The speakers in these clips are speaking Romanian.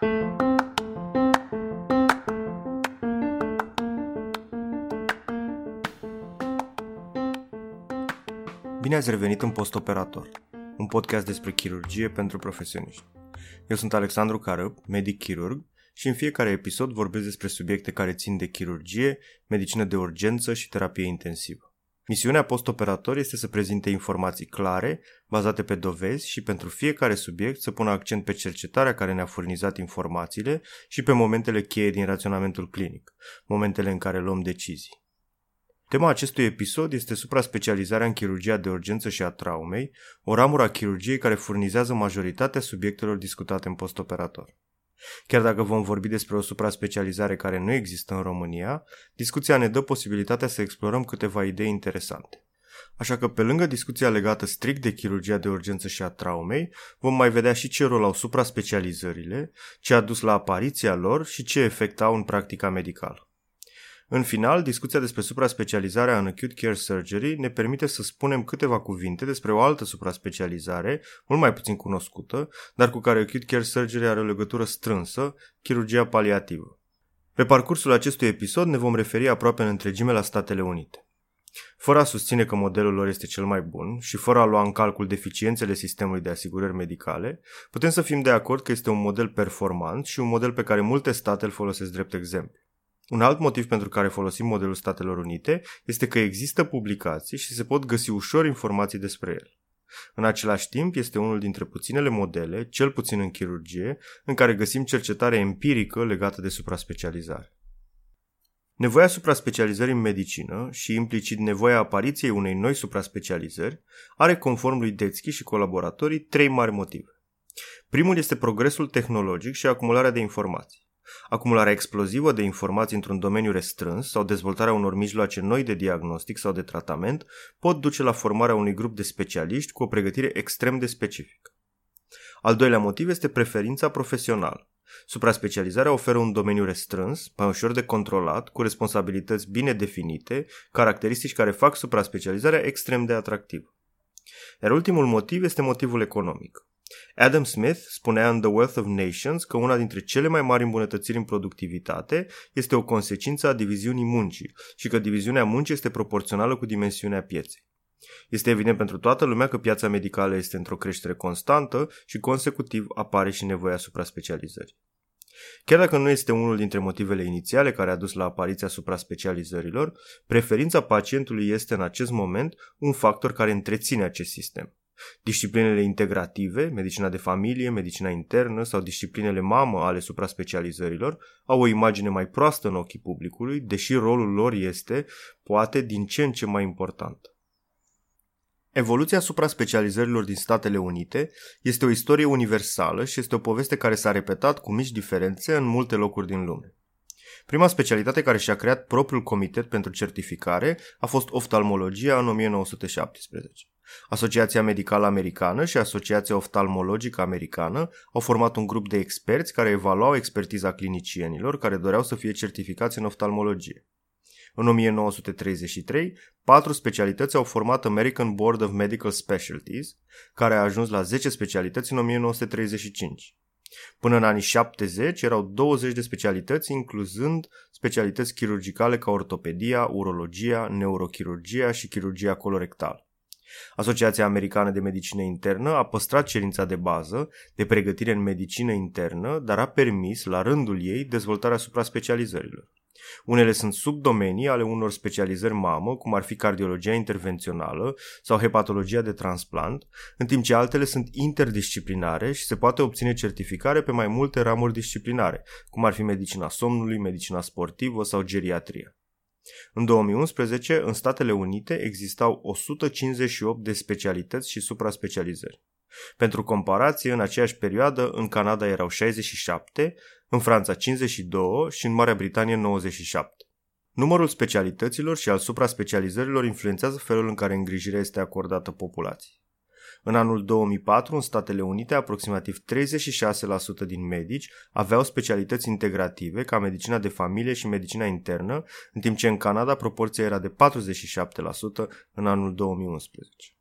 Bine ați revenit în Postoperator, un podcast despre chirurgie pentru profesioniști. Eu sunt Alexandru Carăp, medic chirurg, și în fiecare episod vorbesc despre subiecte care țin de chirurgie, medicină de urgență și terapie intensivă. Misiunea postoperator este să prezinte informații clare, bazate pe dovezi și pentru fiecare subiect să pună accent pe cercetarea care ne-a furnizat informațiile și pe momentele cheie din raționamentul clinic, momentele în care luăm decizii. Tema acestui episod este supra-specializarea în chirurgia de urgență și a traumei, o ramură a chirurgiei care furnizează majoritatea subiectelor discutate în postoperator. Chiar dacă vom vorbi despre o supra-specializare care nu există în România, discuția ne dă posibilitatea să explorăm câteva idei interesante. Așa că pe lângă discuția legată strict de chirurgia de urgență și a traumei, vom mai vedea și ce rol au supra-specializările, ce a dus la apariția lor și ce efect au în practica medicală. În final, discuția despre supra-specializarea în acute care surgery ne permite să spunem câteva cuvinte despre o altă supra-specializare, mult mai puțin cunoscută, dar cu care acute care surgery are o legătură strânsă, chirurgia paliativă. Pe parcursul acestui episod ne vom referi aproape în întregime la Statele Unite. Fără a susține că modelul lor este cel mai bun și fără a lua în calcul deficiențele sistemului de asigurări medicale, putem să fim de acord că este un model performant și un model pe care multe state îl folosesc drept exemplu. Un alt motiv pentru care folosim modelul Statelor Unite este că există publicații și se pot găsi ușor informații despre el. În același timp, este unul dintre puținele modele, cel puțin în chirurgie, în care găsim cercetare empirică legată de supraspecializare. Nevoia supraspecializării în medicină și implicit nevoia apariției unei noi supraspecializări are, conform lui Detsky și colaboratorii, trei mari motive. Primul este progresul tehnologic și acumularea de informații. Acumularea explozivă de informații într-un domeniu restrâns sau dezvoltarea unor mijloace noi de diagnostic sau de tratament pot duce la formarea unui grup de specialiști cu o pregătire extrem de specifică. Al doilea motiv este preferința profesională. Supraspecializarea oferă un domeniu restrâns, mai ușor de controlat, cu responsabilități bine definite, caracteristici care fac supraspecializarea extrem de atractivă. Iar ultimul motiv este motivul economic. Adam Smith spunea în The Wealth of Nations că una dintre cele mai mari îmbunătățiri în productivitate este o consecință a diviziunii muncii și că diviziunea muncii este proporțională cu dimensiunea pieței. Este evident pentru toată lumea că piața medicală este într-o creștere constantă și consecutiv apare și nevoia asupra specializării. Chiar dacă nu este unul dintre motivele inițiale care a dus la apariția supra-specializărilor, preferința pacientului este în acest moment un factor care întreține acest sistem. Disciplinele integrative, medicina de familie, medicina internă sau disciplinele mamă ale supraspecializărilor au o imagine mai proastă în ochii publicului, deși rolul lor este, poate, din ce în ce mai important. Evoluția supraspecializărilor din Statele Unite este o istorie universală și este o poveste care s-a repetat cu mici diferențe în multe locuri din lume. Prima specialitate care și-a creat propriul comitet pentru certificare a fost oftalmologia în 1917. Asociația Medicală Americană și Asociația Oftalmologică Americană au format un grup de experți care evaluau expertiza clinicienilor care doreau să fie certificați în oftalmologie. În 1933, patru specialități au format American Board of Medical Specialties, care a ajuns la 10 specialități în 1935. Până în anii 70 erau 20 de specialități, incluzând specialități chirurgicale ca ortopedia, urologia, neurochirurgia și chirurgia colorectală. Asociația Americană de Medicină Internă a păstrat cerința de bază de pregătire în medicină internă, dar a permis, la rândul ei, dezvoltarea supra-specializărilor. Unele sunt subdomenii ale unor specializări mamă, cum ar fi cardiologia intervențională sau hepatologia de transplant, în timp ce altele sunt interdisciplinare și se poate obține certificare pe mai multe ramuri disciplinare, cum ar fi medicina somnului, medicina sportivă sau geriatria. În 2011, în Statele Unite existau 158 de specialități și supra-specializări. Pentru comparație, în aceeași perioadă, în Canada erau 67, în Franța 52 și în Marea Britanie 97. Numărul specialităților și al supra-specializărilor influențează felul în care îngrijirea este acordată populației. În anul 2004, în Statele Unite, aproximativ 36% din medici aveau specialități integrative, ca medicina de familie și medicina internă, în timp ce în Canada proporția era de 47% în anul 2011.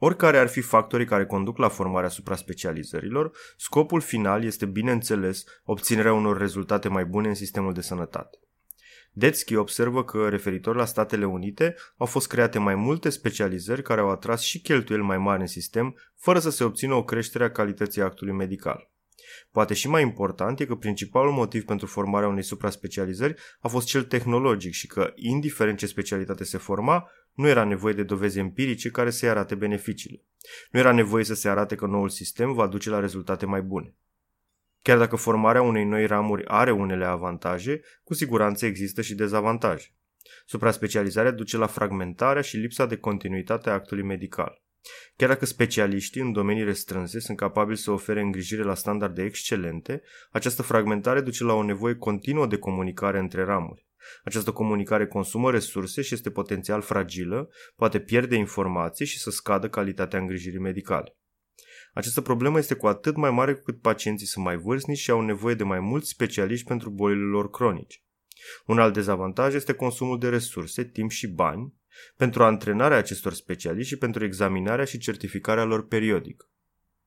Oricare ar fi factorii care conduc la formarea supraspecializărilor, scopul final este, bineînțeles, obținerea unor rezultate mai bune în sistemul de sănătate. Detsky observă că, referitor la Statele Unite, au fost create mai multe specializări care au atras și cheltuieli mai mari în sistem, fără să se obțină o creștere a calității actului medical. Poate și mai important e că principalul motiv pentru formarea unei supra-specializări a fost cel tehnologic și că, indiferent ce specialitate se forma, nu era nevoie de dovezi empirice care să-i arate beneficiile. Nu era nevoie să se arate că noul sistem va duce la rezultate mai bune. Chiar dacă formarea unei noi ramuri are unele avantaje, cu siguranță există și dezavantaje. Supraspecializarea duce la fragmentarea și lipsa de continuitate a actului medical. Chiar dacă specialiștii în domenii restrânse sunt capabili să ofere îngrijire la standarde excelente, această fragmentare duce la o nevoie continuă de comunicare între ramuri. Această comunicare consumă resurse și este potențial fragilă, poate pierde informații și să scadă calitatea îngrijirii medicale. Această problemă este cu atât mai mare cu cât pacienții sunt mai vârstnici și au nevoie de mai mulți specialiști pentru bolile lor cronice. Un alt dezavantaj este consumul de resurse, timp și bani pentru antrenarea acestor specialiști și pentru examinarea și certificarea lor periodic.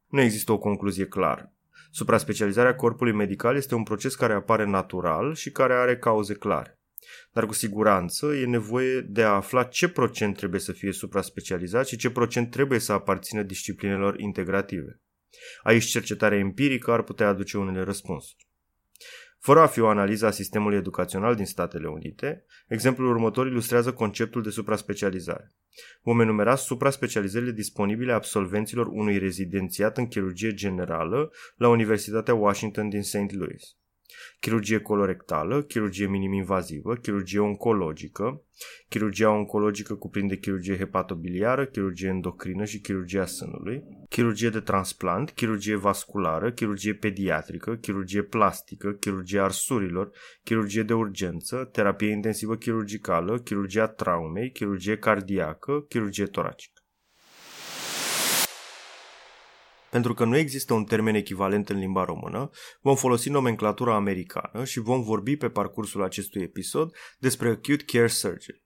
Nu există o concluzie clară. Supraspecializarea corpului medical este un proces care apare natural și care are cauze clare. Dar cu siguranță e nevoie de a afla ce procent trebuie să fie supra-specializat și ce procent trebuie să aparțină disciplinelor integrative. Aici cercetarea empirică ar putea aduce unele răspunsuri. Fără a fi o analiză a sistemului educațional din Statele Unite, exemplul următor ilustrează conceptul de supra-specializare. Vom enumera supra-specializările disponibile absolvenților unui rezidențiat în chirurgie generală la Universitatea Washington din St. Louis chirurgie colorectală, chirurgie minim-invazivă, chirurgie oncologică. Chirurgia oncologică cuprinde chirurgie hepatobiliară, chirurgie endocrină și chirurgia sânului, chirurgie de transplant, chirurgie vasculară, chirurgie pediatrică, chirurgie plastică, chirurgie arsurilor, chirurgie de urgență, terapie intensivă chirurgicală, chirurgia traumei, chirurgie cardiacă, chirurgie toracică. Pentru că nu există un termen echivalent în limba română, vom folosi nomenclatura americană și vom vorbi pe parcursul acestui episod despre acute care surgery.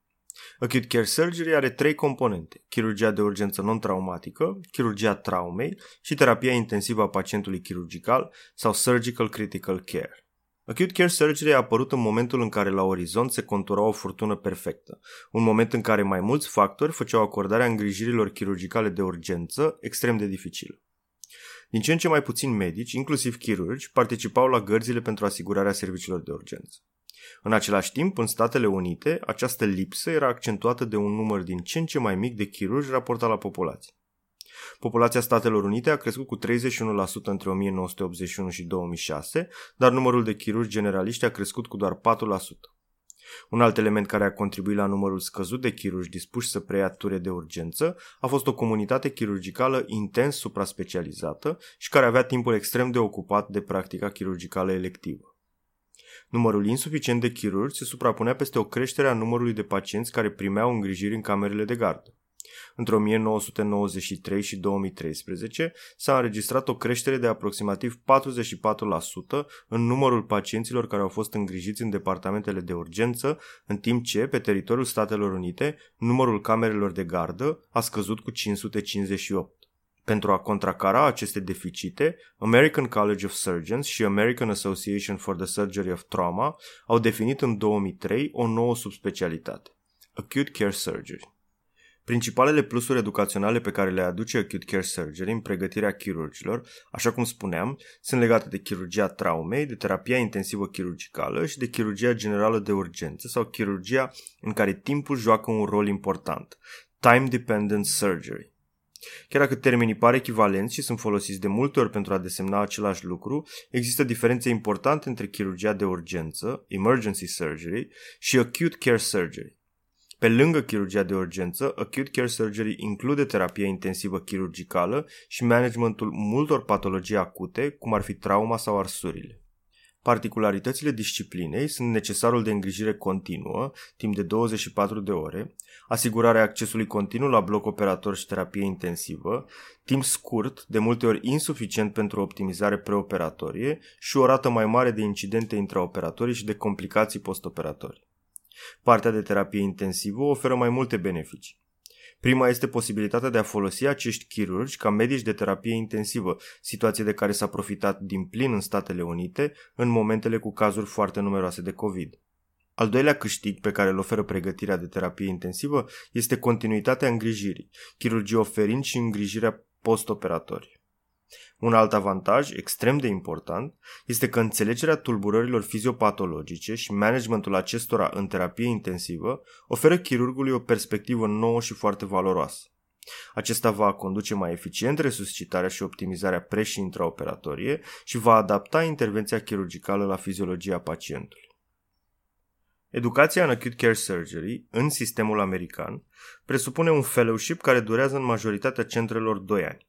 Acute care surgery are trei componente, chirurgia de urgență non-traumatică, chirurgia traumei și terapia intensivă a pacientului chirurgical sau surgical critical care. Acute Care Surgery a apărut în momentul în care la orizont se contura o furtună perfectă, un moment în care mai mulți factori făceau acordarea îngrijirilor chirurgicale de urgență extrem de dificilă. Din ce în ce mai puțini medici, inclusiv chirurgi, participau la gărzile pentru asigurarea serviciilor de urgență. În același timp, în Statele Unite, această lipsă era accentuată de un număr din ce în ce mai mic de chirurgi raportat la populație. Populația Statelor Unite a crescut cu 31% între 1981 și 2006, dar numărul de chirurgi generaliști a crescut cu doar 4%. Un alt element care a contribuit la numărul scăzut de chirurgi dispuși să preia ture de urgență a fost o comunitate chirurgicală intens supraspecializată și care avea timpul extrem de ocupat de practica chirurgicală electivă. Numărul insuficient de chirurgi se suprapunea peste o creștere a numărului de pacienți care primeau îngrijiri în camerele de gardă. Între 1993 și 2013 s-a înregistrat o creștere de aproximativ 44% în numărul pacienților care au fost îngrijiți în departamentele de urgență, în timp ce, pe teritoriul Statelor Unite, numărul camerelor de gardă a scăzut cu 558. Pentru a contracara aceste deficite, American College of Surgeons și American Association for the Surgery of Trauma au definit în 2003 o nouă subspecialitate, Acute Care Surgery. Principalele plusuri educaționale pe care le aduce Acute Care Surgery în pregătirea chirurgilor, așa cum spuneam, sunt legate de chirurgia traumei, de terapia intensivă chirurgicală și de chirurgia generală de urgență sau chirurgia în care timpul joacă un rol important, Time Dependent Surgery. Chiar dacă termenii par echivalenți și sunt folosiți de multe ori pentru a desemna același lucru, există diferențe importante între chirurgia de urgență, emergency surgery, și acute care surgery. Pe lângă chirurgia de urgență, acute care surgery include terapia intensivă chirurgicală și managementul multor patologii acute, cum ar fi trauma sau arsurile. Particularitățile disciplinei sunt necesarul de îngrijire continuă, timp de 24 de ore, asigurarea accesului continuu la bloc operator și terapie intensivă, timp scurt, de multe ori insuficient pentru optimizare preoperatorie și o rată mai mare de incidente intraoperatorii și de complicații postoperatorii. Partea de terapie intensivă oferă mai multe beneficii. Prima este posibilitatea de a folosi acești chirurgi ca medici de terapie intensivă, situație de care s-a profitat din plin în Statele Unite în momentele cu cazuri foarte numeroase de COVID. Al doilea câștig pe care îl oferă pregătirea de terapie intensivă este continuitatea îngrijirii, chirurgie oferind și îngrijirea postoperatorie. Un alt avantaj, extrem de important, este că înțelegerea tulburărilor fiziopatologice și managementul acestora în terapie intensivă oferă chirurgului o perspectivă nouă și foarte valoroasă. Acesta va conduce mai eficient resuscitarea și optimizarea pre- și intraoperatorie și va adapta intervenția chirurgicală la fiziologia pacientului. Educația în acute care surgery, în sistemul american, presupune un fellowship care durează în majoritatea centrelor 2 ani.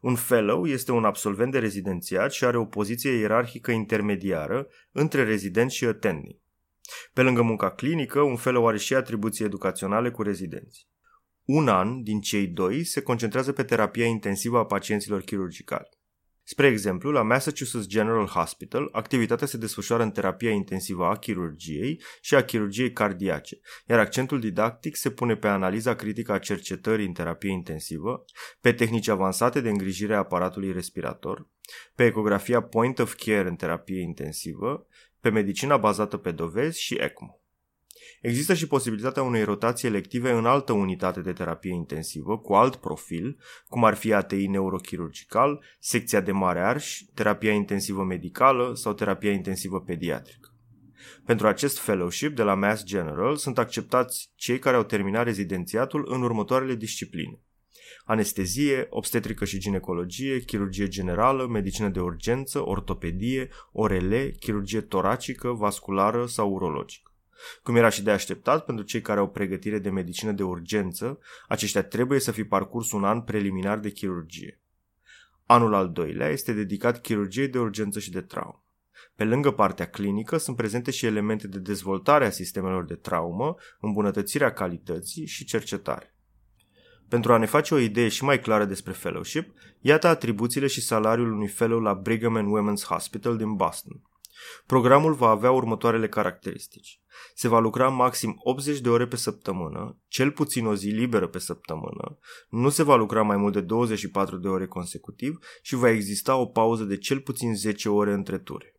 Un fellow este un absolvent de rezidențiat și are o poziție ierarhică intermediară între rezident și attending. Pe lângă munca clinică, un fellow are și atribuții educaționale cu rezidenți. Un an din cei doi se concentrează pe terapia intensivă a pacienților chirurgicali. Spre exemplu, la Massachusetts General Hospital, activitatea se desfășoară în terapia intensivă a chirurgiei și a chirurgiei cardiace, iar accentul didactic se pune pe analiza critică a cercetării în terapie intensivă, pe tehnici avansate de îngrijire a aparatului respirator, pe ecografia point of care în terapie intensivă, pe medicina bazată pe dovezi și ECMO. Există și posibilitatea unei rotații elective în altă unitate de terapie intensivă, cu alt profil, cum ar fi ATI neurochirurgical, secția de mare arș, terapia intensivă medicală sau terapia intensivă pediatrică. Pentru acest fellowship de la Mass General sunt acceptați cei care au terminat rezidențiatul în următoarele discipline. Anestezie, obstetrică și ginecologie, chirurgie generală, medicină de urgență, ortopedie, orele, chirurgie toracică, vasculară sau urologică. Cum era și de așteptat pentru cei care au pregătire de medicină de urgență, aceștia trebuie să fi parcurs un an preliminar de chirurgie. Anul al doilea este dedicat chirurgiei de urgență și de traumă. Pe lângă partea clinică sunt prezente și elemente de dezvoltare a sistemelor de traumă, îmbunătățirea calității și cercetare. Pentru a ne face o idee și mai clară despre fellowship, iată atribuțiile și salariul unui fellow la Brigham and Women's Hospital din Boston – Programul va avea următoarele caracteristici. Se va lucra maxim 80 de ore pe săptămână, cel puțin o zi liberă pe săptămână, nu se va lucra mai mult de 24 de ore consecutiv și va exista o pauză de cel puțin 10 ore între ture.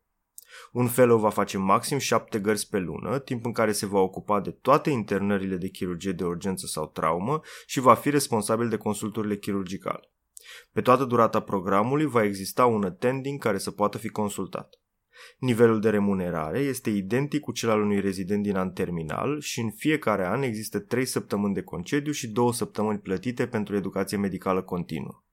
Un fellow va face maxim 7 gărzi pe lună, timp în care se va ocupa de toate internările de chirurgie de urgență sau traumă și va fi responsabil de consulturile chirurgicale. Pe toată durata programului va exista un attending care să poată fi consultat. Nivelul de remunerare este identic cu cel al unui rezident din an terminal și în fiecare an există 3 săptămâni de concediu și 2 săptămâni plătite pentru educație medicală continuă.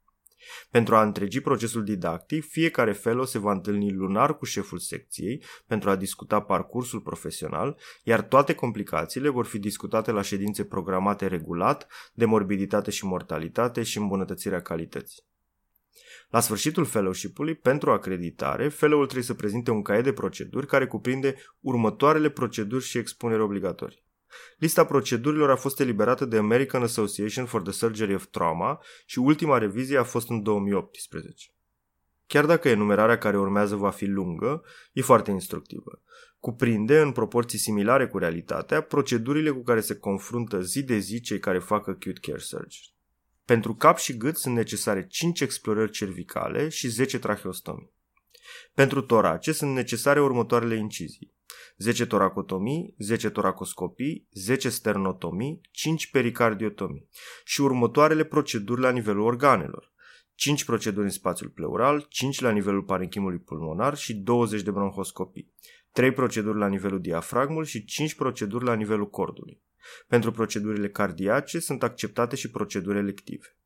Pentru a întregi procesul didactic, fiecare fellow se va întâlni lunar cu șeful secției pentru a discuta parcursul profesional, iar toate complicațiile vor fi discutate la ședințe programate regulat de morbiditate și mortalitate și îmbunătățirea calității. La sfârșitul fellowship-ului, pentru acreditare, fellow-ul trebuie să prezinte un caiet de proceduri care cuprinde următoarele proceduri și expuneri obligatorii. Lista procedurilor a fost eliberată de American Association for the Surgery of Trauma și ultima revizie a fost în 2018. Chiar dacă enumerarea care urmează va fi lungă, e foarte instructivă. Cuprinde, în proporții similare cu realitatea, procedurile cu care se confruntă zi de zi cei care fac acute care surgery. Pentru cap și gât sunt necesare 5 explorări cervicale și 10 tracheostomii. Pentru torace sunt necesare următoarele incizii. 10 toracotomii, 10 toracoscopii, 10 sternotomii, 5 pericardiotomii și următoarele proceduri la nivelul organelor. 5 proceduri în spațiul pleural, 5 la nivelul parenchimului pulmonar și 20 de bronhoscopii. 3 proceduri la nivelul diafragmului și 5 proceduri la nivelul cordului. Pentru procedurile cardiace sunt acceptate și proceduri elective.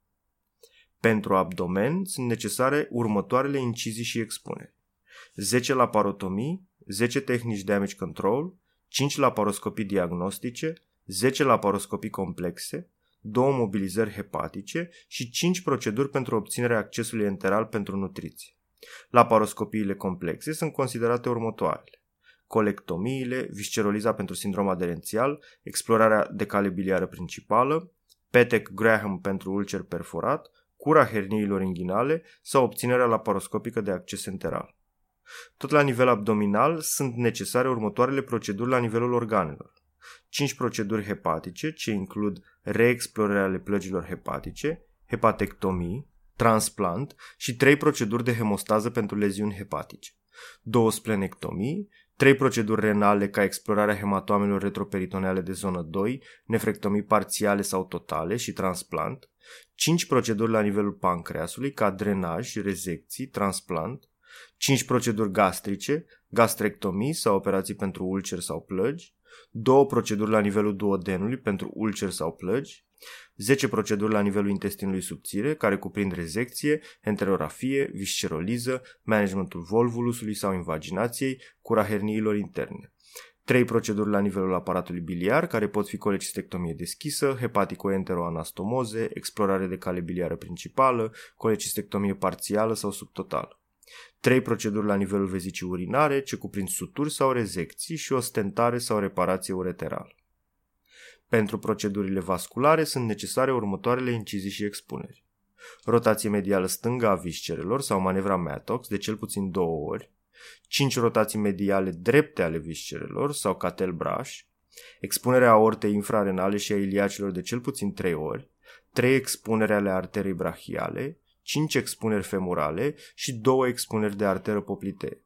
Pentru abdomen sunt necesare următoarele incizii și expuneri. 10 laparotomii, 10 tehnici damage control, 5 laparoscopii diagnostice, 10 laparoscopii complexe, 2 mobilizări hepatice și 5 proceduri pentru obținerea accesului enteral pentru nutriție. Laparoscopiile complexe sunt considerate următoarele colectomiile, visceroliza pentru sindrom aderențial, explorarea de cale biliară principală, Petec Graham pentru ulcer perforat, cura herniilor inghinale sau obținerea laparoscopică de acces enteral. Tot la nivel abdominal sunt necesare următoarele proceduri la nivelul organelor. 5 proceduri hepatice, ce includ reexplorarea ale plăgilor hepatice, hepatectomii, transplant și 3 proceduri de hemostază pentru leziuni hepatice, două splenectomii, trei proceduri renale ca explorarea hematoamelor retroperitoneale de zonă 2, nefrectomii parțiale sau totale și transplant, 5 proceduri la nivelul pancreasului ca drenaj, rezecții, transplant, 5 proceduri gastrice, gastrectomii sau operații pentru ulcer sau plăgi, 2 proceduri la nivelul duodenului pentru ulcer sau plăgi, 10 proceduri la nivelul intestinului subțire, care cuprind rezecție, enterografie, visceroliză, managementul volvulusului sau invaginației, cura herniilor interne. 3 proceduri la nivelul aparatului biliar, care pot fi colecistectomie deschisă, hepaticoenteroanastomoze, explorare de cale biliară principală, colecistectomie parțială sau subtotală. 3 proceduri la nivelul vezicii urinare, ce cuprind suturi sau rezecții și o stentare sau reparație ureterală. Pentru procedurile vasculare sunt necesare următoarele incizii și expuneri. Rotație medială stângă a viscerelor sau manevra Mattox de cel puțin două ori, 5 rotații mediale drepte ale viscerelor sau catel brush, expunerea aortei infrarenale și a iliacilor de cel puțin 3 ori, 3 expunere ale arterei brachiale, 5 expuneri femurale și 2 expuneri de arteră poplitee.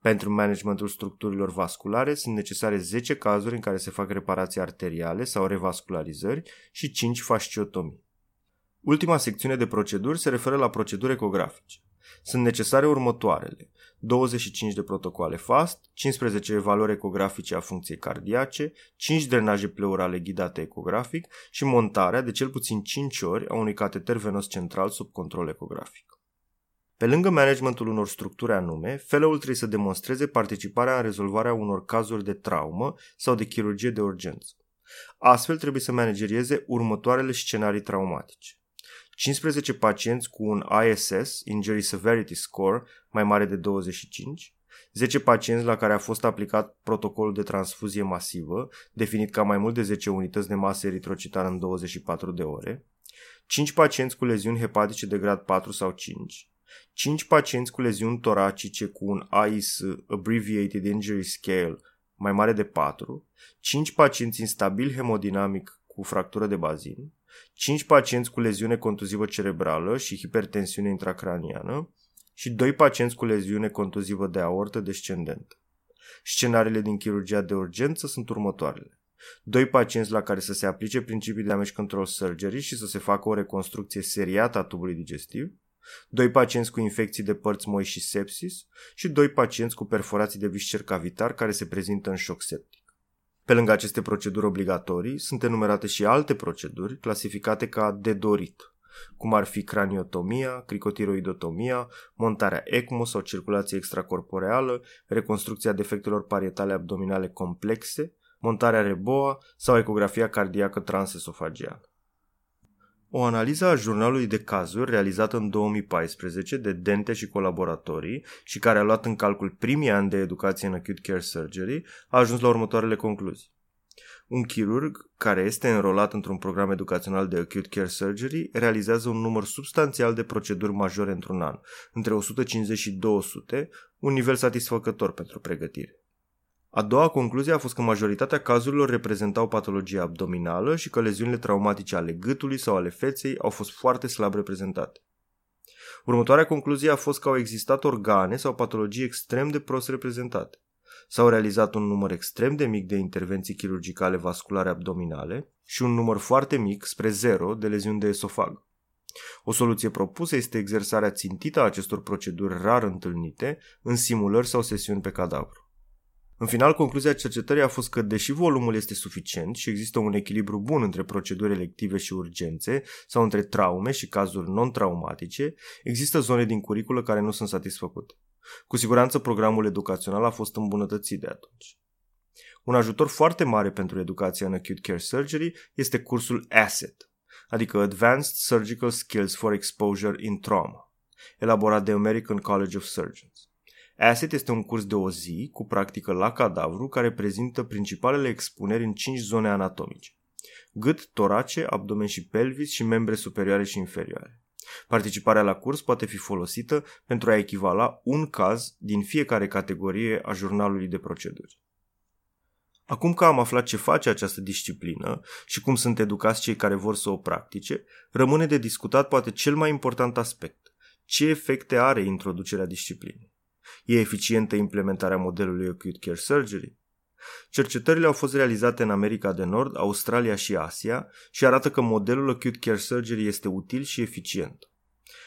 Pentru managementul structurilor vasculare sunt necesare 10 cazuri în care se fac reparații arteriale sau revascularizări și 5 fasciotomii. Ultima secțiune de proceduri se referă la proceduri ecografice. Sunt necesare următoarele. 25 de protocoale FAST, 15 evaluări ecografice a funcției cardiace, 5 drenaje pleurale ghidate ecografic și montarea de cel puțin 5 ori a unui cateter venos central sub control ecografic. Pe lângă managementul unor structuri anume, fellow trebuie să demonstreze participarea în rezolvarea unor cazuri de traumă sau de chirurgie de urgență. Astfel trebuie să managerieze următoarele scenarii traumatice. 15 pacienți cu un ISS, Injury Severity Score, mai mare de 25, 10 pacienți la care a fost aplicat protocolul de transfuzie masivă, definit ca mai mult de 10 unități de masă eritrocitară în 24 de ore, 5 pacienți cu leziuni hepatice de grad 4 sau 5, 5 pacienți cu leziuni toracice cu un AIS, Abbreviated Injury Scale, mai mare de 4, 5 pacienți instabil hemodinamic cu fractură de bazin, 5 pacienți cu leziune contuzivă cerebrală și hipertensiune intracraniană și 2 pacienți cu leziune contuzivă de aortă descendentă. Scenariile din chirurgia de urgență sunt următoarele. 2 pacienți la care să se aplice principiul de damage control surgery și să se facă o reconstrucție seriată a tubului digestiv, 2 pacienți cu infecții de părți moi și sepsis și 2 pacienți cu perforații de viscer cavitar care se prezintă în șoc septic. Pe lângă aceste proceduri obligatorii, sunt enumerate și alte proceduri clasificate ca de dorit, cum ar fi craniotomia, cricotiroidotomia, montarea ECMO sau circulație extracorporeală, reconstrucția defectelor parietale abdominale complexe, montarea reboa sau ecografia cardiacă transesofagială. O analiză a jurnalului de cazuri realizată în 2014 de Dente și colaboratorii și care a luat în calcul primii ani de educație în acute care surgery a ajuns la următoarele concluzii. Un chirurg care este înrolat într-un program educațional de acute care surgery realizează un număr substanțial de proceduri majore într-un an, între 150 și 200, un nivel satisfăcător pentru pregătire. A doua concluzie a fost că majoritatea cazurilor reprezentau patologie abdominală și că leziunile traumatice ale gâtului sau ale feței au fost foarte slab reprezentate. Următoarea concluzie a fost că au existat organe sau patologii extrem de prost reprezentate. S-au realizat un număr extrem de mic de intervenții chirurgicale vasculare abdominale și un număr foarte mic, spre zero, de leziuni de esofag. O soluție propusă este exersarea țintită a acestor proceduri rar întâlnite în simulări sau sesiuni pe cadavru. În final, concluzia cercetării a fost că, deși volumul este suficient și există un echilibru bun între proceduri elective și urgențe sau între traume și cazuri non-traumatice, există zone din curiculă care nu sunt satisfăcute. Cu siguranță programul educațional a fost îmbunătățit de atunci. Un ajutor foarte mare pentru educația în acute care surgery este cursul ASSET, adică Advanced Surgical Skills for Exposure in Trauma, elaborat de American College of Surgeons. ASSET este un curs de o zi cu practică la cadavru care prezintă principalele expuneri în 5 zone anatomice. Gât, torace, abdomen și pelvis și membre superioare și inferioare. Participarea la curs poate fi folosită pentru a echivala un caz din fiecare categorie a jurnalului de proceduri. Acum că am aflat ce face această disciplină și cum sunt educați cei care vor să o practice, rămâne de discutat poate cel mai important aspect. Ce efecte are introducerea disciplinei? E eficientă implementarea modelului Acute Care Surgery? Cercetările au fost realizate în America de Nord, Australia și Asia și arată că modelul Acute Care Surgery este util și eficient.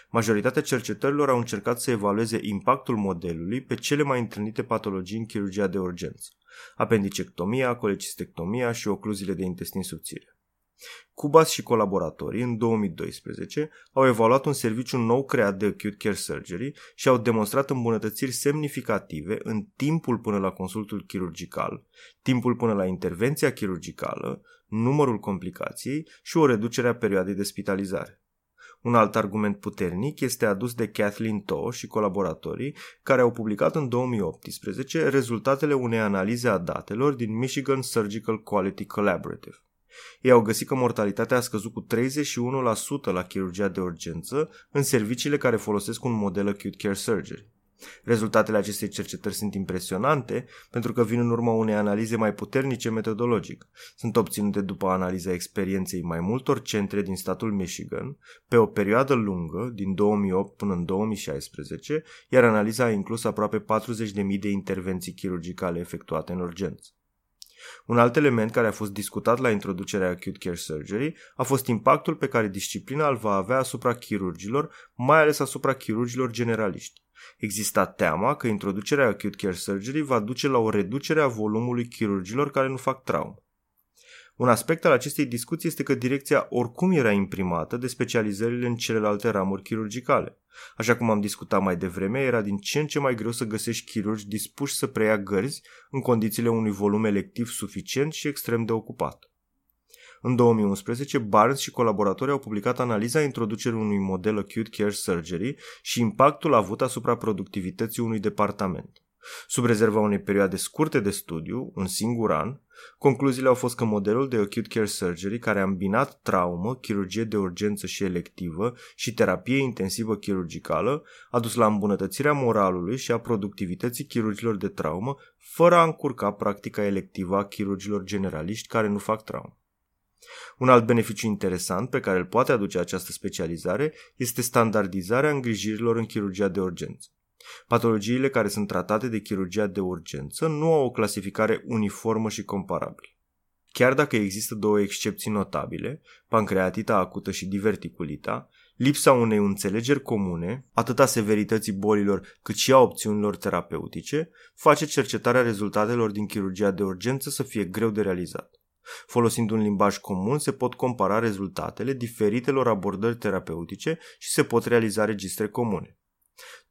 Majoritatea cercetărilor au încercat să evalueze impactul modelului pe cele mai întâlnite patologii în chirurgia de urgență, apendicectomia, colecistectomia și ocluziile de intestin subțire. Cubas și colaboratorii, în 2012, au evaluat un serviciu nou creat de Acute Care Surgery și au demonstrat îmbunătățiri semnificative în timpul până la consultul chirurgical, timpul până la intervenția chirurgicală, numărul complicației și o reducere a perioadei de spitalizare. Un alt argument puternic este adus de Kathleen To și colaboratorii, care au publicat în 2018 rezultatele unei analize a datelor din Michigan Surgical Quality Collaborative. Ei au găsit că mortalitatea a scăzut cu 31% la chirurgia de urgență în serviciile care folosesc un model acute care surgery. Rezultatele acestei cercetări sunt impresionante pentru că vin în urma unei analize mai puternice metodologic. Sunt obținute după analiza experienței mai multor centre din statul Michigan pe o perioadă lungă, din 2008 până în 2016, iar analiza a inclus aproape 40.000 de intervenții chirurgicale efectuate în urgență. Un alt element care a fost discutat la introducerea Acute Care Surgery a fost impactul pe care disciplina îl va avea asupra chirurgilor, mai ales asupra chirurgilor generaliști. Exista teama că introducerea Acute Care Surgery va duce la o reducere a volumului chirurgilor care nu fac traumă. Un aspect al acestei discuții este că direcția oricum era imprimată de specializările în celelalte ramuri chirurgicale. Așa cum am discutat mai devreme, era din ce în ce mai greu să găsești chirurgi dispuși să preia gărzi în condițiile unui volum electiv suficient și extrem de ocupat. În 2011, Barnes și colaboratorii au publicat analiza introducerii unui model Acute Care Surgery și impactul avut asupra productivității unui departament. Sub rezerva unei perioade scurte de studiu, un singur an, concluziile au fost că modelul de acute care surgery, care a îmbinat traumă, chirurgie de urgență și electivă și terapie intensivă chirurgicală, a dus la îmbunătățirea moralului și a productivității chirurgilor de traumă, fără a încurca practica electivă a chirurgilor generaliști care nu fac traumă. Un alt beneficiu interesant pe care îl poate aduce această specializare este standardizarea îngrijirilor în chirurgia de urgență. Patologiile care sunt tratate de chirurgia de urgență nu au o clasificare uniformă și comparabilă. Chiar dacă există două excepții notabile, pancreatita acută și diverticulita, lipsa unei înțelegeri comune, atât a severității bolilor cât și a opțiunilor terapeutice, face cercetarea rezultatelor din chirurgia de urgență să fie greu de realizat. Folosind un limbaj comun, se pot compara rezultatele diferitelor abordări terapeutice și se pot realiza registre comune.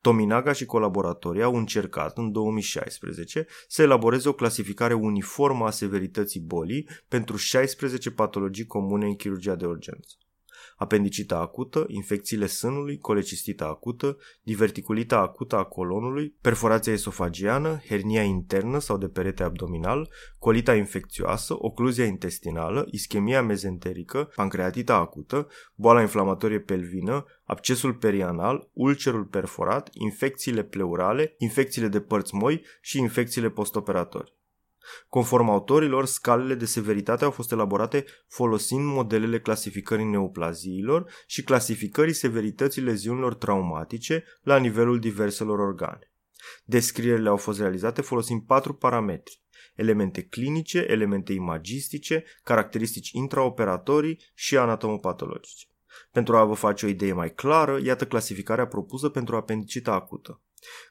Tominaga și colaboratorii au încercat în 2016 să elaboreze o clasificare uniformă a severității bolii pentru 16 patologii comune în chirurgia de urgență apendicita acută, infecțiile sânului, colecistita acută, diverticulita acută a colonului, perforația esofagiană, hernia internă sau de perete abdominal, colita infecțioasă, ocluzia intestinală, ischemia mezenterică, pancreatita acută, boala inflamatorie pelvină, abscesul perianal, ulcerul perforat, infecțiile pleurale, infecțiile de părți moi și infecțiile postoperatori. Conform autorilor, scalele de severitate au fost elaborate folosind modelele clasificării neoplaziilor și clasificării severității leziunilor traumatice la nivelul diverselor organe. Descrierile au fost realizate folosind patru parametri elemente clinice, elemente imagistice, caracteristici intraoperatorii și anatomopatologice. Pentru a vă face o idee mai clară, iată clasificarea propusă pentru apendicita acută.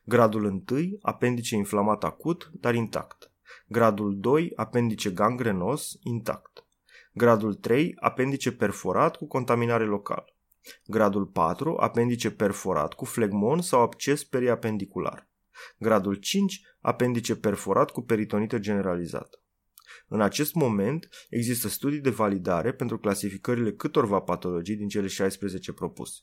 Gradul 1, apendice inflamat acut, dar intact. Gradul 2, apendice gangrenos, intact. Gradul 3, apendice perforat cu contaminare locală. Gradul 4, apendice perforat cu flegmon sau absces periapendicular. Gradul 5, apendice perforat cu peritonită generalizată. În acest moment există studii de validare pentru clasificările câtorva patologii din cele 16 propuse.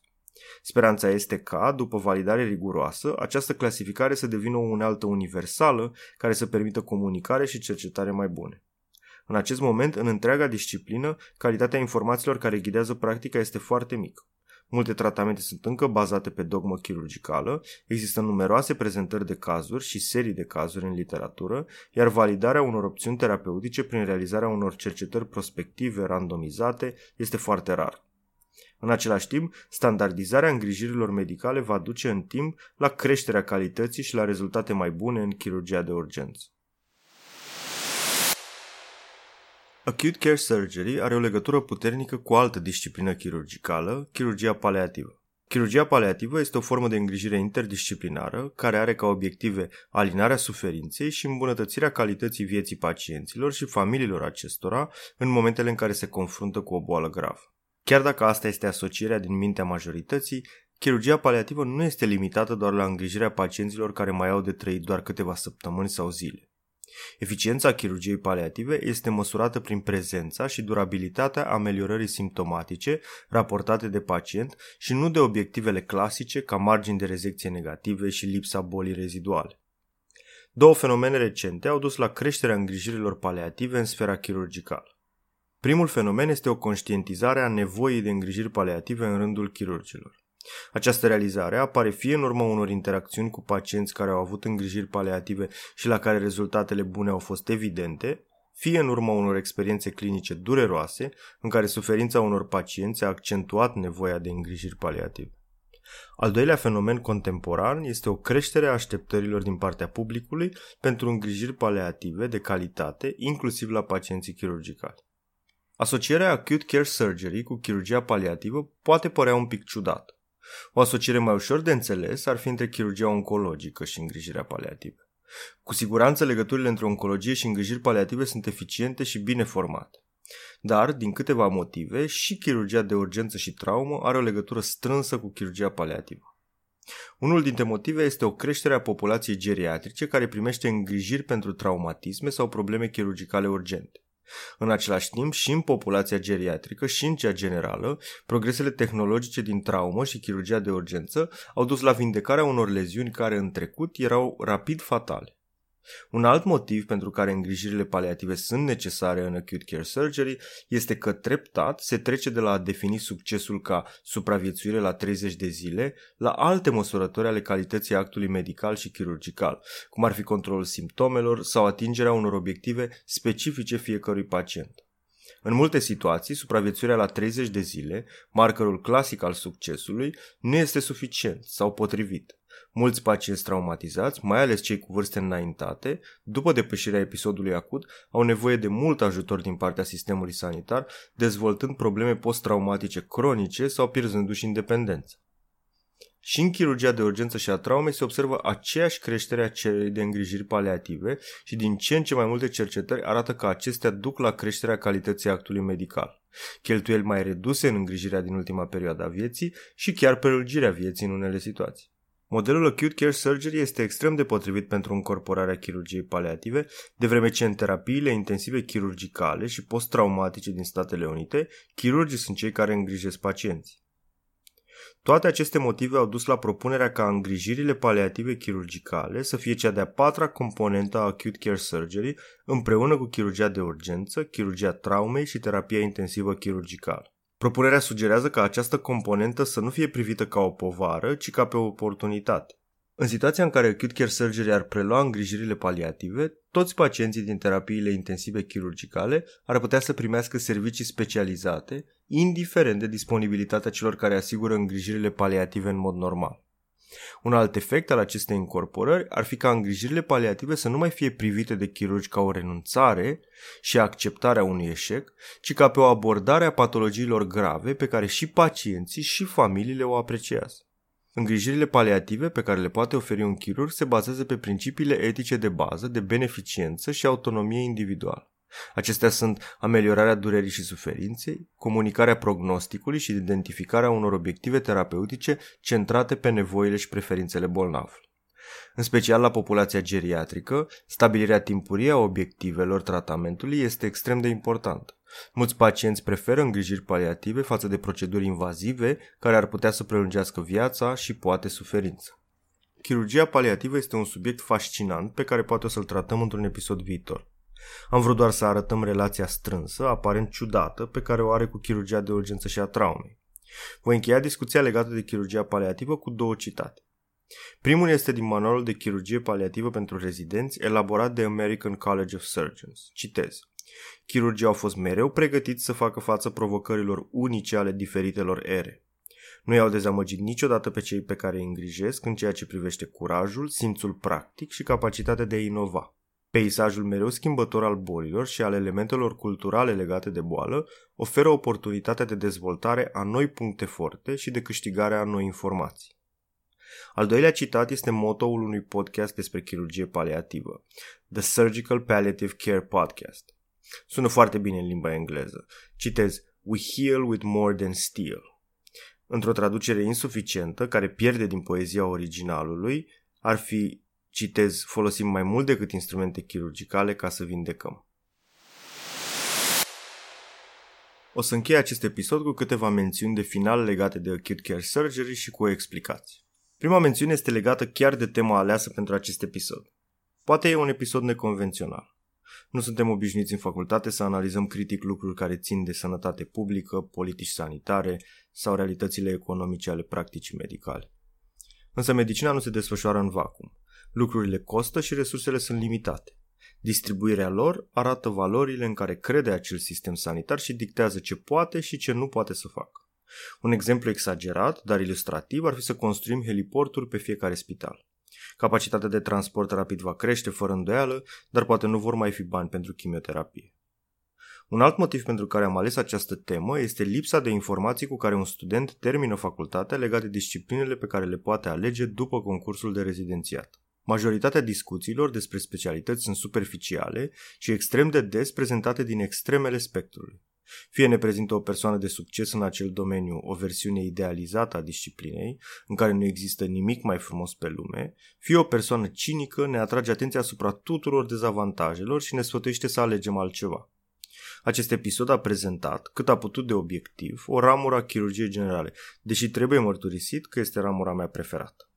Speranța este ca, după validare riguroasă, această clasificare să devină o unealtă universală care să permită comunicare și cercetare mai bune. În acest moment, în întreaga disciplină, calitatea informațiilor care ghidează practica este foarte mică. multe tratamente sunt încă bazate pe dogmă chirurgicală, există numeroase prezentări de cazuri și serii de cazuri în literatură, iar validarea unor opțiuni terapeutice prin realizarea unor cercetări prospective randomizate este foarte rar. În același timp, standardizarea îngrijirilor medicale va duce în timp la creșterea calității și la rezultate mai bune în chirurgia de urgență. Acute Care Surgery are o legătură puternică cu o altă disciplină chirurgicală, chirurgia paliativă. Chirurgia paliativă este o formă de îngrijire interdisciplinară care are ca obiective alinarea suferinței și îmbunătățirea calității vieții pacienților și familiilor acestora în momentele în care se confruntă cu o boală gravă. Chiar dacă asta este asocierea din mintea majorității, chirurgia paliativă nu este limitată doar la îngrijirea pacienților care mai au de trăit doar câteva săptămâni sau zile. Eficiența chirurgiei paliative este măsurată prin prezența și durabilitatea ameliorării simptomatice raportate de pacient și nu de obiectivele clasice ca margini de rezecție negative și lipsa bolii reziduale. Două fenomene recente au dus la creșterea îngrijirilor paliative în sfera chirurgicală. Primul fenomen este o conștientizare a nevoii de îngrijiri paliative în rândul chirurgilor. Această realizare apare fie în urma unor interacțiuni cu pacienți care au avut îngrijiri paliative și la care rezultatele bune au fost evidente, fie în urma unor experiențe clinice dureroase în care suferința unor pacienți a accentuat nevoia de îngrijiri paliative. Al doilea fenomen contemporan este o creștere a așteptărilor din partea publicului pentru îngrijiri paliative de calitate, inclusiv la pacienții chirurgicali. Asocierea acute care surgery cu chirurgia paliativă poate părea un pic ciudată. O asociere mai ușor de înțeles ar fi între chirurgia oncologică și îngrijirea paliativă. Cu siguranță legăturile între oncologie și îngrijiri paliative sunt eficiente și bine formate. Dar, din câteva motive, și chirurgia de urgență și traumă are o legătură strânsă cu chirurgia paliativă. Unul dintre motive este o creștere a populației geriatrice care primește îngrijiri pentru traumatisme sau probleme chirurgicale urgente. În același timp, și în populația geriatrică și în cea generală, progresele tehnologice din traumă și chirurgia de urgență au dus la vindecarea unor leziuni care în trecut erau rapid fatale. Un alt motiv pentru care îngrijirile paliative sunt necesare în acute care surgery este că treptat se trece de la a defini succesul ca supraviețuire la 30 de zile la alte măsurători ale calității actului medical și chirurgical, cum ar fi controlul simptomelor sau atingerea unor obiective specifice fiecărui pacient. În multe situații, supraviețuirea la 30 de zile, markerul clasic al succesului, nu este suficient sau potrivit. Mulți pacienți traumatizați, mai ales cei cu vârste înaintate, după depășirea episodului acut, au nevoie de mult ajutor din partea sistemului sanitar, dezvoltând probleme post-traumatice cronice sau pierzându-și independența. Și în chirurgia de urgență și a traumei se observă aceeași creștere a cererii de îngrijiri paliative și din ce în ce mai multe cercetări arată că acestea duc la creșterea calității actului medical. Cheltuieli mai reduse în îngrijirea din ultima perioadă a vieții și chiar prelungirea vieții în unele situații. Modelul Acute Care Surgery este extrem de potrivit pentru încorporarea chirurgiei paliative, de vreme ce în terapiile intensive chirurgicale și post-traumatice din Statele Unite, chirurgii sunt cei care îngrijesc pacienți. Toate aceste motive au dus la propunerea ca îngrijirile paliative chirurgicale să fie cea de-a patra componentă a Acute Care Surgery împreună cu chirurgia de urgență, chirurgia traumei și terapia intensivă chirurgicală. Propunerea sugerează ca această componentă să nu fie privită ca o povară, ci ca pe o oportunitate. În situația în care acute care surgery ar prelua îngrijirile paliative, toți pacienții din terapiile intensive chirurgicale ar putea să primească servicii specializate, indiferent de disponibilitatea celor care asigură îngrijirile paliative în mod normal. Un alt efect al acestei incorporări ar fi ca îngrijirile paliative să nu mai fie privite de chirurgi ca o renunțare și acceptarea unui eșec, ci ca pe o abordare a patologiilor grave pe care și pacienții și familiile o apreciază. Îngrijirile paliative pe care le poate oferi un chirurg se bazează pe principiile etice de bază de beneficiență și autonomie individuală. Acestea sunt ameliorarea durerii și suferinței, comunicarea prognosticului și identificarea unor obiective terapeutice centrate pe nevoile și preferințele bolnavului. În special la populația geriatrică, stabilirea timpurie a obiectivelor tratamentului este extrem de importantă. Mulți pacienți preferă îngrijiri paliative față de proceduri invazive care ar putea să prelungească viața și poate suferință. Chirurgia paliativă este un subiect fascinant pe care poate o să-l tratăm într-un episod viitor. Am vrut doar să arătăm relația strânsă, aparent ciudată, pe care o are cu chirurgia de urgență și a traumei. Voi încheia discuția legată de chirurgia paliativă cu două citate. Primul este din manualul de chirurgie paliativă pentru rezidenți elaborat de American College of Surgeons. Citez. Chirurgii au fost mereu pregătiți să facă față provocărilor unice ale diferitelor ere. Nu i-au dezamăgit niciodată pe cei pe care îi îngrijesc în ceea ce privește curajul, simțul practic și capacitatea de a inova. Peisajul mereu schimbător al bolilor și al elementelor culturale legate de boală oferă oportunitatea de dezvoltare a noi puncte forte și de câștigare a noi informații. Al doilea citat este motoul unui podcast despre chirurgie paliativă, The Surgical Palliative Care Podcast. Sună foarte bine în limba engleză. Citez, We heal with more than steel. Într-o traducere insuficientă, care pierde din poezia originalului, ar fi, citez, folosim mai mult decât instrumente chirurgicale ca să vindecăm. O să închei acest episod cu câteva mențiuni de final legate de acute care surgery și cu o explicație. Prima mențiune este legată chiar de tema aleasă pentru acest episod. Poate e un episod neconvențional. Nu suntem obișnuiți în facultate să analizăm critic lucruri care țin de sănătate publică, politici sanitare sau realitățile economice ale practicii medicale. Însă medicina nu se desfășoară în vacum. Lucrurile costă și resursele sunt limitate. Distribuirea lor arată valorile în care crede acel sistem sanitar și dictează ce poate și ce nu poate să facă. Un exemplu exagerat, dar ilustrativ, ar fi să construim heliporturi pe fiecare spital. Capacitatea de transport rapid va crește fără îndoială, dar poate nu vor mai fi bani pentru chimioterapie. Un alt motiv pentru care am ales această temă este lipsa de informații cu care un student termină facultatea legate de disciplinele pe care le poate alege după concursul de rezidențiat. Majoritatea discuțiilor despre specialități sunt superficiale și extrem de des prezentate din extremele spectrului. Fie ne prezintă o persoană de succes în acel domeniu o versiune idealizată a disciplinei, în care nu există nimic mai frumos pe lume, fie o persoană cinică ne atrage atenția asupra tuturor dezavantajelor și ne sfătuiește să alegem altceva. Acest episod a prezentat, cât a putut de obiectiv, o ramură a chirurgiei generale, deși trebuie mărturisit că este ramura mea preferată.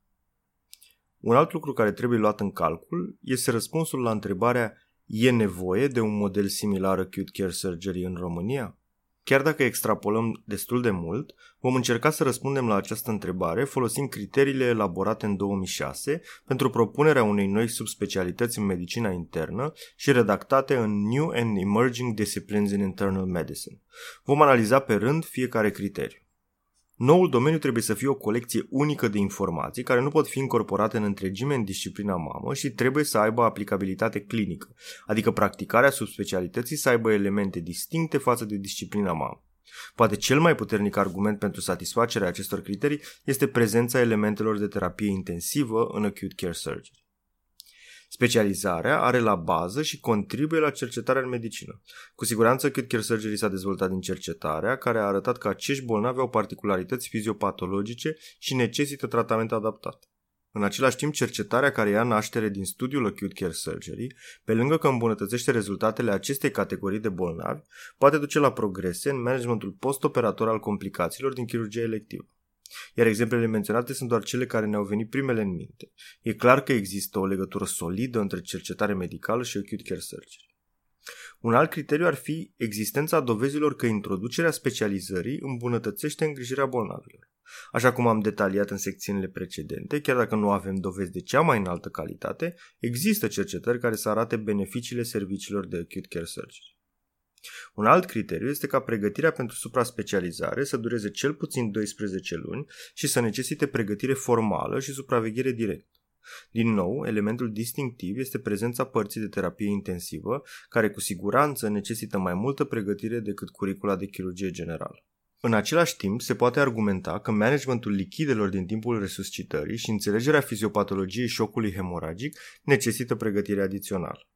Un alt lucru care trebuie luat în calcul este răspunsul la întrebarea E nevoie de un model similar acute care surgery în România? Chiar dacă extrapolăm destul de mult, vom încerca să răspundem la această întrebare folosind criteriile elaborate în 2006 pentru propunerea unei noi subspecialități în medicina internă și redactate în New and Emerging Disciplines in Internal Medicine. Vom analiza pe rând fiecare criteriu. Noul domeniu trebuie să fie o colecție unică de informații care nu pot fi incorporate în întregime în disciplina mamă și trebuie să aibă aplicabilitate clinică, adică practicarea subspecialității să aibă elemente distincte față de disciplina mamă. Poate cel mai puternic argument pentru satisfacerea acestor criterii este prezența elementelor de terapie intensivă în acute care surgery. Specializarea are la bază și contribuie la cercetarea în medicină. Cu siguranță Kid Care Surgery s-a dezvoltat din cercetarea, care a arătat că acești bolnavi au particularități fiziopatologice și necesită tratament adaptat. În același timp, cercetarea care ia naștere din studiul Acute Care Surgery, pe lângă că îmbunătățește rezultatele acestei categorii de bolnavi, poate duce la progrese în managementul postoperator al complicațiilor din chirurgia electivă iar exemplele menționate sunt doar cele care ne-au venit primele în minte. E clar că există o legătură solidă între cercetare medicală și acute care surgery. Un alt criteriu ar fi existența dovezilor că introducerea specializării îmbunătățește îngrijirea bolnavilor. Așa cum am detaliat în secțiunile precedente, chiar dacă nu avem dovezi de cea mai înaltă calitate, există cercetări care să arate beneficiile serviciilor de acute care surgery. Un alt criteriu este ca pregătirea pentru supra-specializare să dureze cel puțin 12 luni și să necesite pregătire formală și supraveghere directă. Din nou, elementul distinctiv este prezența părții de terapie intensivă, care cu siguranță necesită mai multă pregătire decât curicula de chirurgie generală. În același timp, se poate argumenta că managementul lichidelor din timpul resuscitării și înțelegerea fiziopatologiei șocului hemoragic necesită pregătire adițională.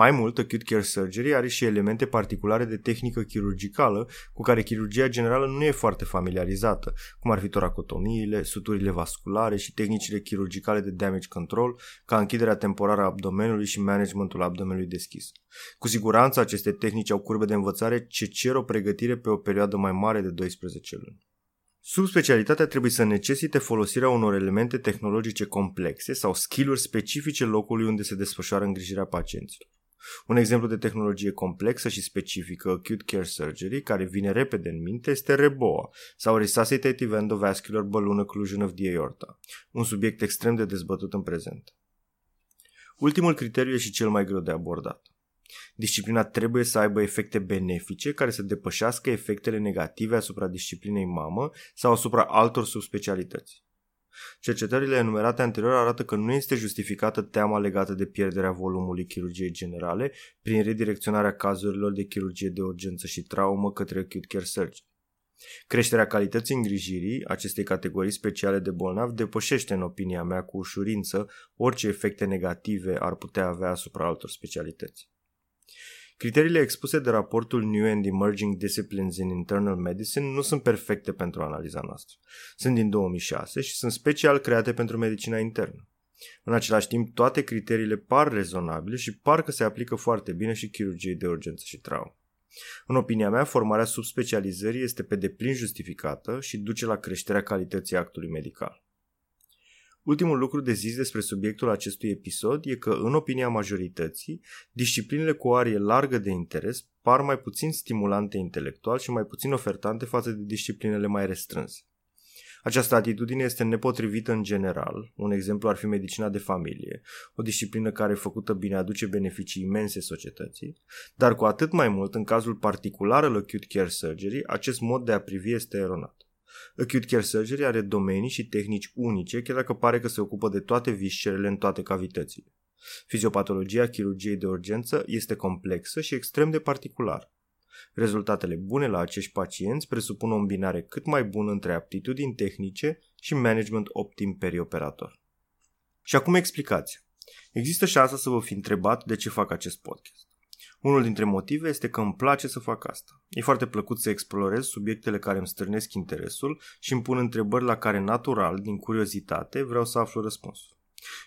Mai mult, acute care surgery are și elemente particulare de tehnică chirurgicală cu care chirurgia generală nu e foarte familiarizată, cum ar fi toracotomiile, suturile vasculare și tehnicile chirurgicale de damage control, ca închiderea temporară a abdomenului și managementul abdomenului deschis. Cu siguranță, aceste tehnici au curbe de învățare ce cer o pregătire pe o perioadă mai mare de 12 luni. Subspecialitatea trebuie să necesite folosirea unor elemente tehnologice complexe sau skill-uri specifice locului unde se desfășoară îngrijirea pacienților. Un exemplu de tehnologie complexă și specifică acute care surgery, care vine repede în minte, este REBOA, sau Resuscitative Endovascular Balloon Occlusion of the Aorta, un subiect extrem de dezbătut în prezent. Ultimul criteriu e și cel mai greu de abordat. Disciplina trebuie să aibă efecte benefice care să depășească efectele negative asupra disciplinei mamă sau asupra altor subspecialități. Cercetările enumerate anterior arată că nu este justificată teama legată de pierderea volumului chirurgiei generale prin redirecționarea cazurilor de chirurgie de urgență și traumă către acute care surgery. Creșterea calității îngrijirii acestei categorii speciale de bolnavi depășește, în opinia mea, cu ușurință orice efecte negative ar putea avea asupra altor specialități. Criteriile expuse de raportul New and Emerging Disciplines in Internal Medicine nu sunt perfecte pentru analiza noastră. Sunt din 2006 și sunt special create pentru medicina internă. În același timp, toate criteriile par rezonabile și par că se aplică foarte bine și chirurgiei de urgență și traumă. În opinia mea, formarea subspecializării este pe deplin justificată și duce la creșterea calității actului medical. Ultimul lucru de zis despre subiectul acestui episod e că, în opinia majorității, disciplinele cu o arie largă de interes par mai puțin stimulante intelectual și mai puțin ofertante față de disciplinele mai restrânse. Această atitudine este nepotrivită în general. Un exemplu ar fi medicina de familie, o disciplină care, făcută bine, aduce beneficii imense societății, dar cu atât mai mult, în cazul particular al acute care surgery, acest mod de a privi este eronat. Acute Care Surgery are domenii și tehnici unice, chiar dacă pare că se ocupă de toate viscerele în toate cavitățile. Fiziopatologia chirurgiei de urgență este complexă și extrem de particulară. Rezultatele bune la acești pacienți presupun o îmbinare cât mai bună între aptitudini tehnice și management optim perioperator. Și acum explicația. Există șansa să vă fi întrebat de ce fac acest podcast. Unul dintre motive este că îmi place să fac asta. E foarte plăcut să explorez subiectele care îmi stârnesc interesul și îmi pun întrebări la care natural, din curiozitate, vreau să aflu răspunsul.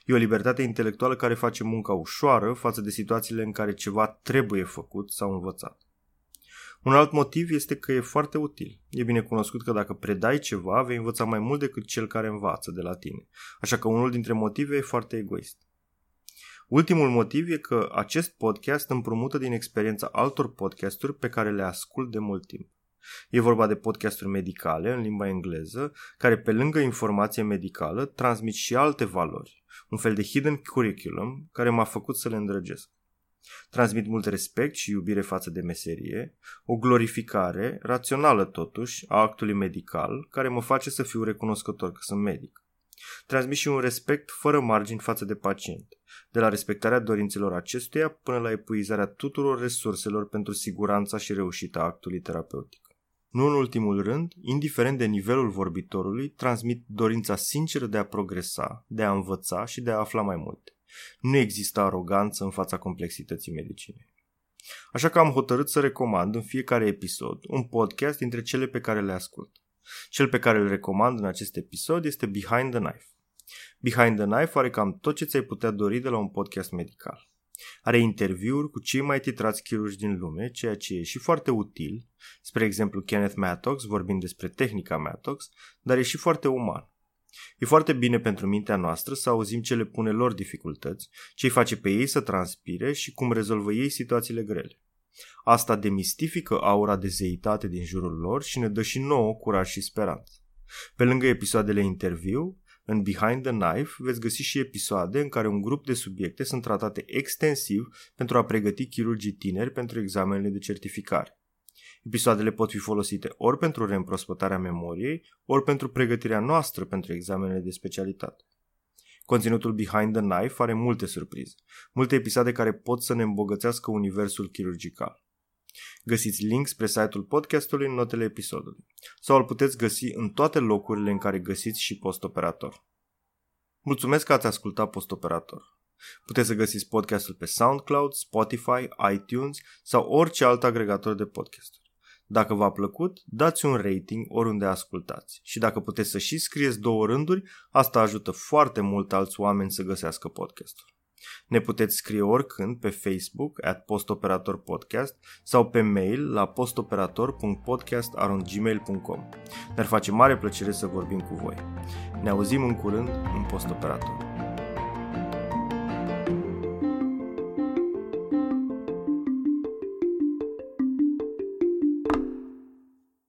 E o libertate intelectuală care face munca ușoară față de situațiile în care ceva trebuie făcut sau învățat. Un alt motiv este că e foarte util. E bine cunoscut că dacă predai ceva, vei învăța mai mult decât cel care învață de la tine. Așa că unul dintre motive e foarte egoist. Ultimul motiv e că acest podcast împrumută din experiența altor podcasturi pe care le ascult de mult timp. E vorba de podcasturi medicale în limba engleză, care pe lângă informație medicală transmit și alte valori, un fel de hidden curriculum care m-a făcut să le îndrăgesc. Transmit mult respect și iubire față de meserie, o glorificare, rațională totuși, a actului medical, care mă face să fiu recunoscător că sunt medic. Transmit și un respect fără margini față de pacient, de la respectarea dorințelor acestuia până la epuizarea tuturor resurselor pentru siguranța și reușita actului terapeutic. Nu în ultimul rând, indiferent de nivelul vorbitorului, transmit dorința sinceră de a progresa, de a învăța și de a afla mai multe. Nu există aroganță în fața complexității medicinei. Așa că am hotărât să recomand în fiecare episod un podcast dintre cele pe care le ascult. Cel pe care îl recomand în acest episod este Behind the Knife. Behind the Knife are cam tot ce ți-ai putea dori de la un podcast medical. Are interviuri cu cei mai titrați chirurgi din lume, ceea ce e și foarte util, spre exemplu Kenneth Mattox vorbind despre tehnica Mattox, dar e și foarte uman. E foarte bine pentru mintea noastră să auzim ce le pune lor dificultăți, ce îi face pe ei să transpire și cum rezolvă ei situațiile grele. Asta demistifică aura de zeitate din jurul lor și ne dă și nouă curaj și speranță. Pe lângă episoadele interviu, în Behind the Knife veți găsi și episoade în care un grup de subiecte sunt tratate extensiv pentru a pregăti chirurgii tineri pentru examenele de certificare. Episoadele pot fi folosite ori pentru reîmprospătarea memoriei, ori pentru pregătirea noastră pentru examenele de specialitate. Conținutul Behind the Knife are multe surprize, multe episoade care pot să ne îmbogățească universul chirurgical. Găsiți link spre site-ul podcastului în notele episodului sau îl puteți găsi în toate locurile în care găsiți și postoperator. Mulțumesc că ați ascultat postoperator. Puteți să găsiți podcastul pe SoundCloud, Spotify, iTunes sau orice alt agregator de podcast. Dacă v-a plăcut, dați un rating oriunde ascultați. Și dacă puteți să și scrieți două rânduri, asta ajută foarte mult alți oameni să găsească podcastul. Ne puteți scrie oricând pe Facebook at postoperatorpodcast sau pe mail la postoperator.podcast.gmail.com Ne-ar face mare plăcere să vorbim cu voi. Ne auzim în curând în Postoperator.